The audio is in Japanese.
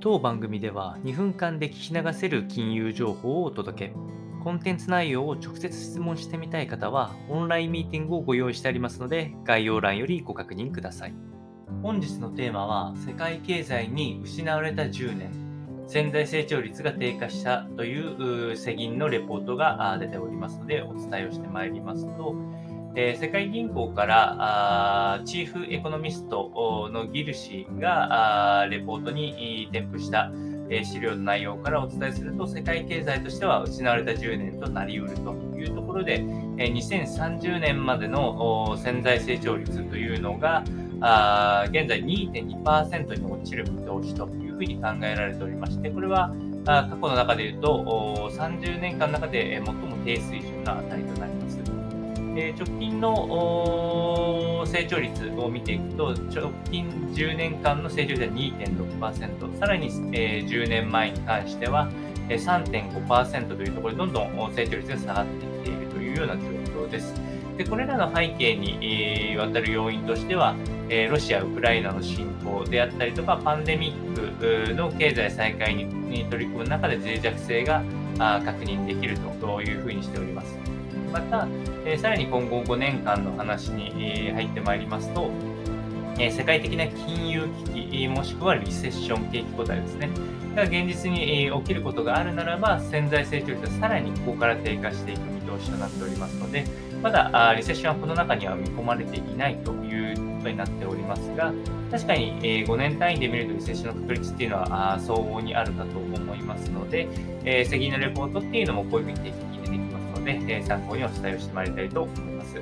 当番組では2分間で聞き流せる金融情報をお届け。コンテンツ内容を直接質問してみたい方は、オンラインミーティングをご用意してありますので、概要欄よりご確認ください。本日のテーマは、世界経済に失われた10年、潜在成長率が低下したという世銀のレポートが出ておりますので、お伝えをしてまいりますと、え、世界銀行からあチーフエコノミストのギル氏がレポートに添付した、え、資料の内容からお伝えすると世界経済としては失われた10年となりうるというところで、え、2030年までの潜在成長率というのがあ現在2.2%に落ちる見通しというふうに考えられておりましてこれは過去の中でいうと30年間の中で最も低水準な値となります。え直近の成長率を見ていくと、直近10年間の成長率は2.6%、さらに、え10年前に関しては3.5%というところで、どんどん成長率が下がってきているというような状況です。でこれらの背景に、えわたる要因としては、えロシア、ウクライナの侵攻であったりとか、パンデミックの経済再開に取り組む中で脆弱性が確認できるというふうにしております。また、えー、さらに今後5年間の話に、入ってまいりますと、え、世界的な金融危機、もしくはリセッション景気後退ですね。が現実に、え起きることがあるならば、潜在成長率はさらにここから低下していく見通しとなっておりますので、まだあリセッションはこの中には見込まれていないということになっておりますが、確かに、え5年単位で見るとリセッションの確率っていうのはあ相応にあるかと思いますので、えー、責任のレポートっていうのもこういうふうに定期的に出てきますので、え参考にお伝えをしてまいりたいと思います。